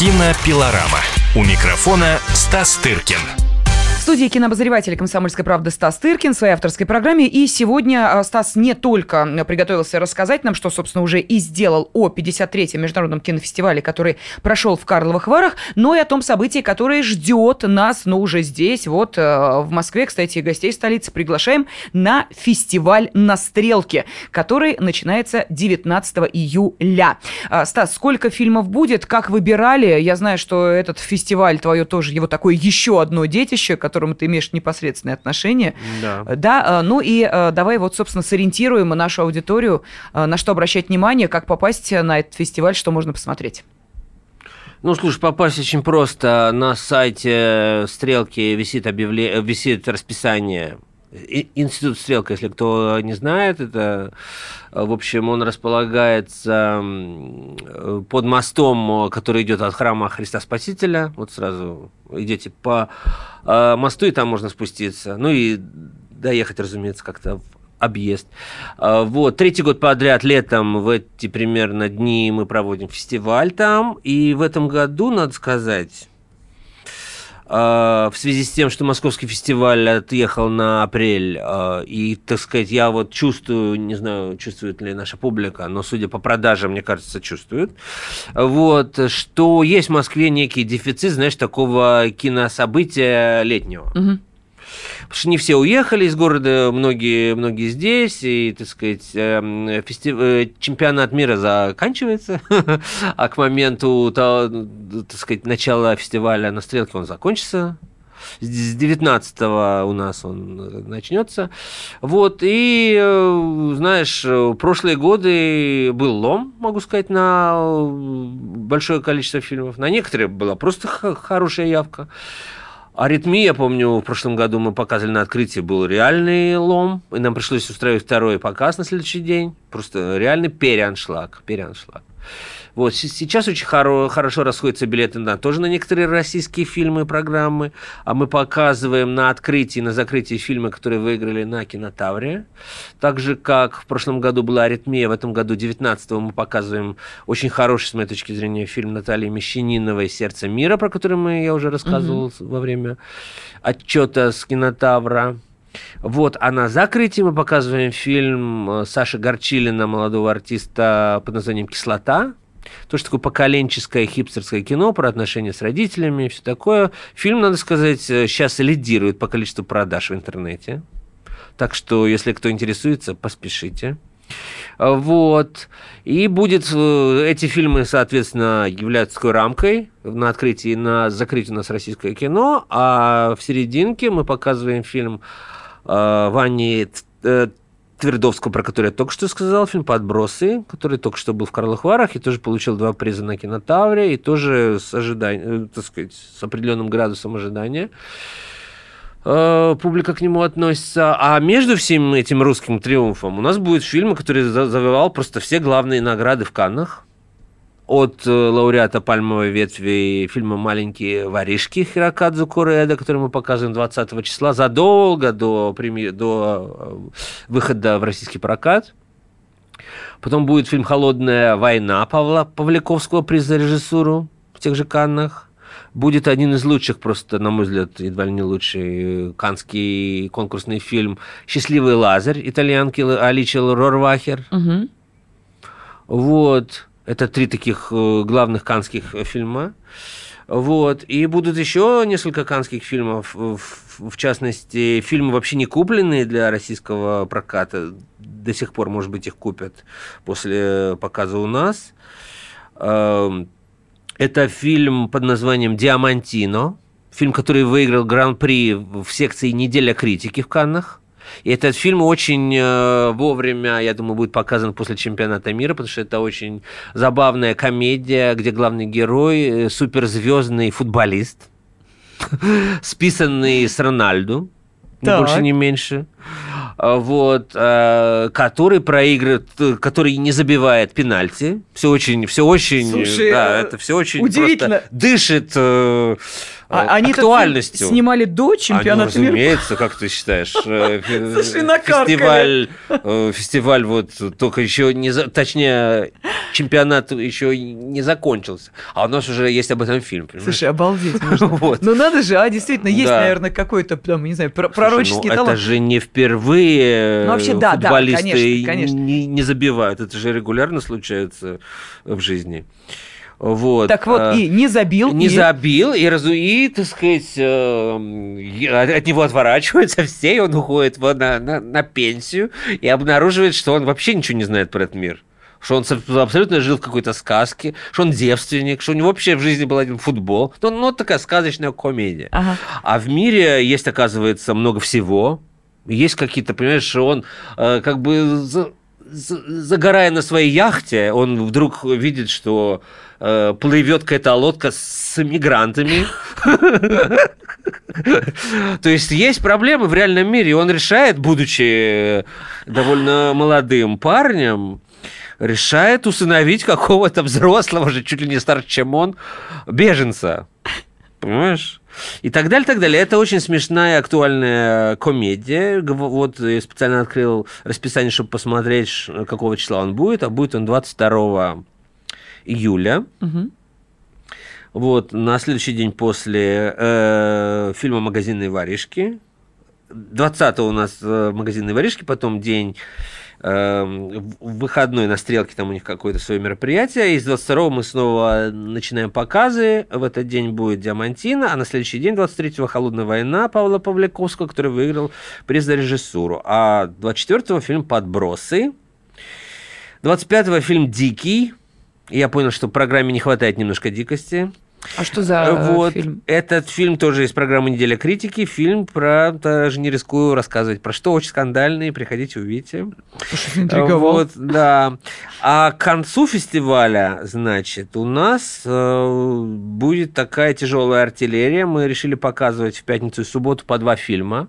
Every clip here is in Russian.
Кинопилорама. У микрофона Стас Тыркин студии кинообозреватель «Комсомольской правды» Стас Тыркин в своей авторской программе. И сегодня а, Стас не только приготовился рассказать нам, что, собственно, уже и сделал о 53-м международном кинофестивале, который прошел в Карловых Варах, но и о том событии, которое ждет нас, но уже здесь, вот а, в Москве, кстати, гостей столицы приглашаем на фестиваль «На стрелке», который начинается 19 июля. А, Стас, сколько фильмов будет, как выбирали? Я знаю, что этот фестиваль твое тоже, его такое еще одно детище, которое которому ты имеешь непосредственное отношение. Да. да. Э, ну и э, давай вот, собственно, сориентируем нашу аудиторию, э, на что обращать внимание, как попасть на этот фестиваль, что можно посмотреть. Ну, слушай, попасть очень просто. На сайте Стрелки висит, объявление, висит расписание Институт Стрелка, если кто не знает, это, в общем, он располагается под мостом, который идет от храма Христа Спасителя. Вот сразу идете по э, мосту, и там можно спуститься. Ну и доехать, разумеется, как-то в объезд. Вот, третий год подряд летом в эти примерно дни мы проводим фестиваль там. И в этом году, надо сказать, в связи с тем, что московский фестиваль отъехал на апрель, а, и, так сказать, я вот чувствую, не знаю, чувствует ли наша публика, но, судя по продажам, мне кажется, чувствует, вот, что есть в Москве некий дефицит, знаешь, такого кинособытия летнего. Угу. Потому что не все уехали из города, многие, многие здесь, и, так сказать, эм, фестив... Э, чемпионат мира заканчивается, а к моменту, так сказать, начала фестиваля на стрелке он закончится, с 19 у нас он начнется. Вот, и, э, знаешь, прошлые годы был лом, могу сказать, на большое количество фильмов. На некоторые была просто хорошая явка. Аритмия, помню, в прошлом году мы показывали на открытии, был реальный лом, и нам пришлось устраивать второй показ на следующий день. Просто реальный переаншлаг, переаншлаг. Вот, сейчас очень хоро, хорошо расходятся билеты на тоже на некоторые российские фильмы и программы, а мы показываем на открытии, на закрытии фильмы, которые выиграли на Кинотавре. Так же, как в прошлом году была «Аритмия», в этом году, 19-го, мы показываем очень хороший, с моей точки зрения, фильм Натальи Мещаниновой «Сердце мира», про который мы, я уже рассказывал угу. во время отчета с Кинотавра. Вот, а на закрытии мы показываем фильм э, Саши Горчилина, молодого артиста под названием «Кислота», тоже такое поколенческое хипстерское кино про отношения с родителями и все такое. Фильм, надо сказать, сейчас лидирует по количеству продаж в интернете. Так что, если кто интересуется, поспешите. Вот. И будет э, эти фильмы, соответственно, являются такой рамкой на открытии, на закрытии у нас российское кино, а в серединке мы показываем фильм э, Вани э, Твердовского, про который я только что сказал, фильм «Подбросы», который только что был в Карлых Варах и тоже получил два приза на кинотавре, и тоже с ожиданием, э, так сказать, с определенным градусом ожидания э, публика к нему относится. А между всем этим русским триумфом у нас будет фильм, который завоевал просто все главные награды в Каннах от э, лауреата «Пальмовой ветви» фильма «Маленькие воришки» Хирокадзу Куреда, который мы показываем 20 числа, задолго до, преми... до э, выхода в российский прокат. Потом будет фильм «Холодная война» Павла Павликовского приза режиссуру в тех же Каннах. Будет один из лучших, просто, на мой взгляд, едва ли не лучший, канский конкурсный фильм «Счастливый Лазарь» итальянки Аличи Рорвахер. Угу. Вот. Это три таких э, главных канских фильма. Вот. И будут еще несколько канских фильмов, в частности, фильмы вообще не купленные для российского проката. До сих пор, может быть, их купят после показа у нас. Эм, это фильм под названием «Диамантино». Фильм, который выиграл гран-при в секции «Неделя критики» в Каннах. И этот фильм очень э, вовремя, я думаю, будет показан после чемпионата мира, потому что это очень забавная комедия, где главный герой э, суперзвездный футболист, списанный с Рональду, ни больше, ни меньше вот, э, который проигрывает, который не забивает пенальти. Все очень, все очень, Слушай, да, это все очень удивительно. просто дышит а, они актуальностью. снимали до чемпионата а, ну, разумеется, как ты считаешь? Э, фестиваль, э, фестиваль вот только еще не... Точнее, чемпионат еще не закончился. А у нас уже есть об этом фильм. Слушай, обалдеть. Вот. Ну надо же, а действительно, есть, наверное, какой-то, там, не знаю, пророческий ну, талант. это же не впервые ну, вообще, да, футболисты да, конечно, конечно. Не, не забивают. Это же регулярно случается в жизни. Вот. Так вот, а, и не забил. Не и... забил, и, разу... и, так сказать, э, от него отворачиваются все, и он уходит на, на, на пенсию и обнаруживает, что он вообще ничего не знает про этот мир что он абсолютно жил в какой-то сказке, что он девственник, что у него вообще в жизни был один футбол. Ну, ну такая сказочная комедия. Ага. А в мире есть, оказывается, много всего. Есть какие-то, понимаешь, что он э, как бы загорая на своей яхте, он вдруг видит, что э, плывет какая-то лодка с мигрантами. То есть есть проблемы в реальном мире, и он решает, будучи довольно молодым парнем, решает усыновить какого-то взрослого же, чуть ли не старше, чем он, беженца. Понимаешь? И так далее, так далее. Это очень смешная, актуальная комедия. Вот я специально открыл расписание, чтобы посмотреть, какого числа он будет. А будет он 22 июля. Угу. Вот, на следующий день после э, фильма «Магазинные воришки». 20 у нас э, «Магазинные воришки», потом день Эм, выходной на стрелке там у них какое-то свое мероприятие, и с 22 мы снова начинаем показы, в этот день будет Диамантина, а на следующий день, 23-го, Холодная война Павла Павляковского, который выиграл приз за режиссуру, а 24-го фильм Подбросы, 25-го фильм Дикий, я понял, что в программе не хватает немножко дикости, а что за э, вот, фильм? Этот фильм тоже из программы «Неделя критики». Фильм про, даже не рискую рассказывать, про что очень скандальный, приходите, увидите. Вот, да. А к концу фестиваля, значит, у нас э, будет такая тяжелая артиллерия. Мы решили показывать в пятницу и субботу по два фильма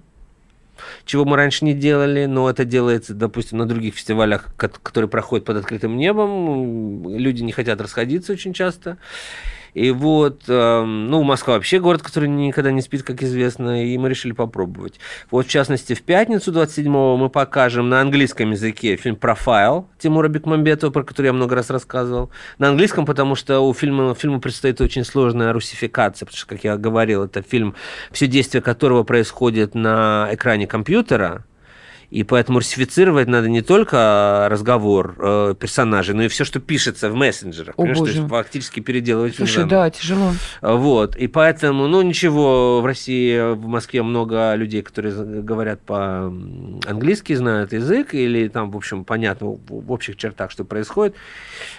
чего мы раньше не делали, но это делается, допустим, на других фестивалях, которые проходят под открытым небом. Люди не хотят расходиться очень часто. И вот, эм, ну, Москва вообще город, который никогда не спит, как известно, и мы решили попробовать. Вот, в частности, в пятницу 27-го мы покажем на английском языке фильм «Профайл» Тимура Бекмамбетова, про который я много раз рассказывал. На английском, потому что у фильма, фильму предстоит очень сложная русификация, потому что, как я говорил, это фильм, все действия которого происходит на экране компьютера, и поэтому русифицировать надо не только разговор э, персонажей, но и все, что пишется в мессенджерах. О, боже. То есть фактически переделывать Слушай, да, тяжело. Вот. И поэтому, ну, ничего, в России, в Москве много людей, которые говорят по-английски, знают язык, или там, в общем, понятно в общих чертах, что происходит.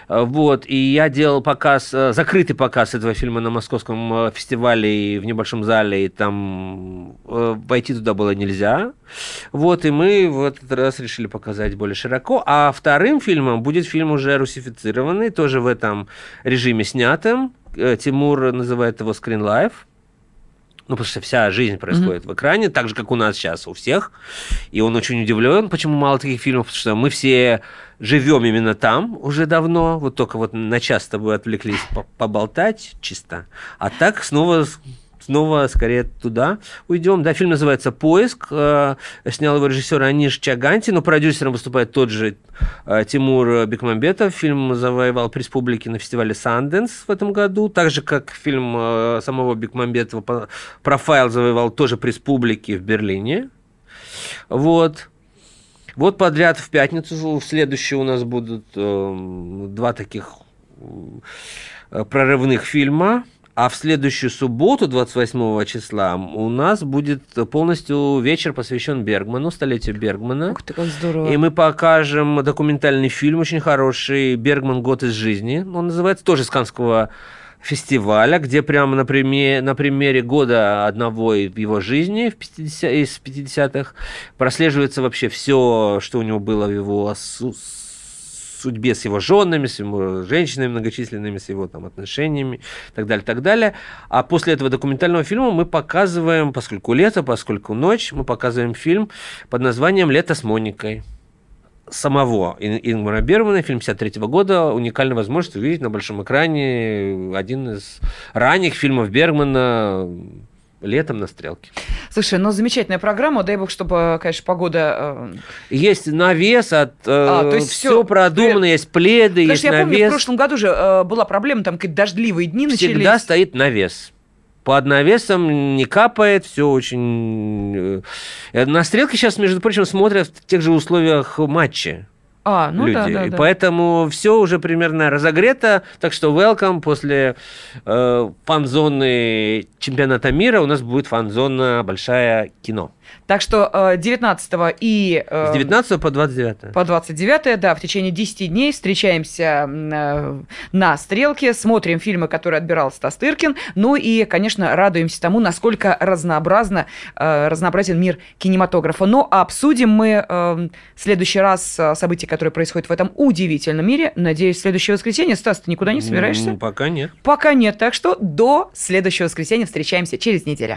Вот. И я делал показ, э, закрытый показ этого фильма на московском э, фестивале и в небольшом зале, и там э, войти туда было нельзя. Вот, и мы в этот раз решили показать более широко. А вторым фильмом будет фильм уже русифицированный, тоже в этом режиме снятым. Э, Тимур называет его Screen Life. Ну, потому что вся жизнь происходит mm-hmm. в экране, так же, как у нас сейчас, у всех. И он очень удивлен, почему мало таких фильмов, потому что мы все живем именно там уже давно. Вот только вот на час с тобой отвлеклись поболтать чисто. А так снова снова скорее туда уйдем. Да, фильм называется «Поиск». Э, снял его режиссер Аниш Чаганти, но продюсером выступает тот же э, Тимур Бекмамбетов. Фильм завоевал приз публики на фестивале Санденс в этом году. Так же, как фильм э, самого Бекмамбетова «Профайл» завоевал тоже приз публики в Берлине. Вот. Вот подряд в пятницу, в следующую у нас будут э, два таких прорывных фильма. А в следующую субботу, 28 числа, у нас будет полностью вечер посвящен Бергману, столетию Бергмана. Ух ты, как здорово. И мы покажем документальный фильм очень хороший «Бергман. Год из жизни». Он называется тоже Сканского фестиваля, где прямо на, примере, на примере года одного в его жизни в 50, из 50-х прослеживается вообще все, что у него было в его судьбе с его женами, с его женщинами многочисленными, с его там отношениями и так далее, так далее. А после этого документального фильма мы показываем, поскольку лето, поскольку ночь, мы показываем фильм под названием «Лето с Моникой». самого Ингмара Бергмана, фильм 53 года, уникальная возможность увидеть на большом экране один из ранних фильмов Бергмана летом на стрелке. Слушай, ну замечательная программа, дай бог, чтобы, конечно, погода... Э... Есть навес, от, э, а, то есть все, все продумано, ты... есть пледы, Конечно, есть я навес. помню, в прошлом году же э, была проблема, там какие-то дождливые дни Всегда начались. Всегда стоит навес под навесом не капает, все очень... На стрелке сейчас, между прочим, смотрят в тех же условиях матча. А, ну люди. да, да, да. Поэтому все уже примерно разогрето. Так что welcome после э, фан-зоны чемпионата мира у нас будет фан-зона большая кино. Так что 19 э, и... Э, С 19 по 29. По 29, да, в течение 10 дней встречаемся э, на «Стрелке», смотрим фильмы, которые отбирал Стас Тыркин, ну и, конечно, радуемся тому, насколько разнообразно, разнообразен мир кинематографа. Но обсудим мы в следующий раз события, которые происходят в этом удивительном мире. Надеюсь, в следующее воскресенье. Стас, ты никуда не собираешься? Пока нет. Пока нет, так что до следующего воскресенья встречаемся через неделю.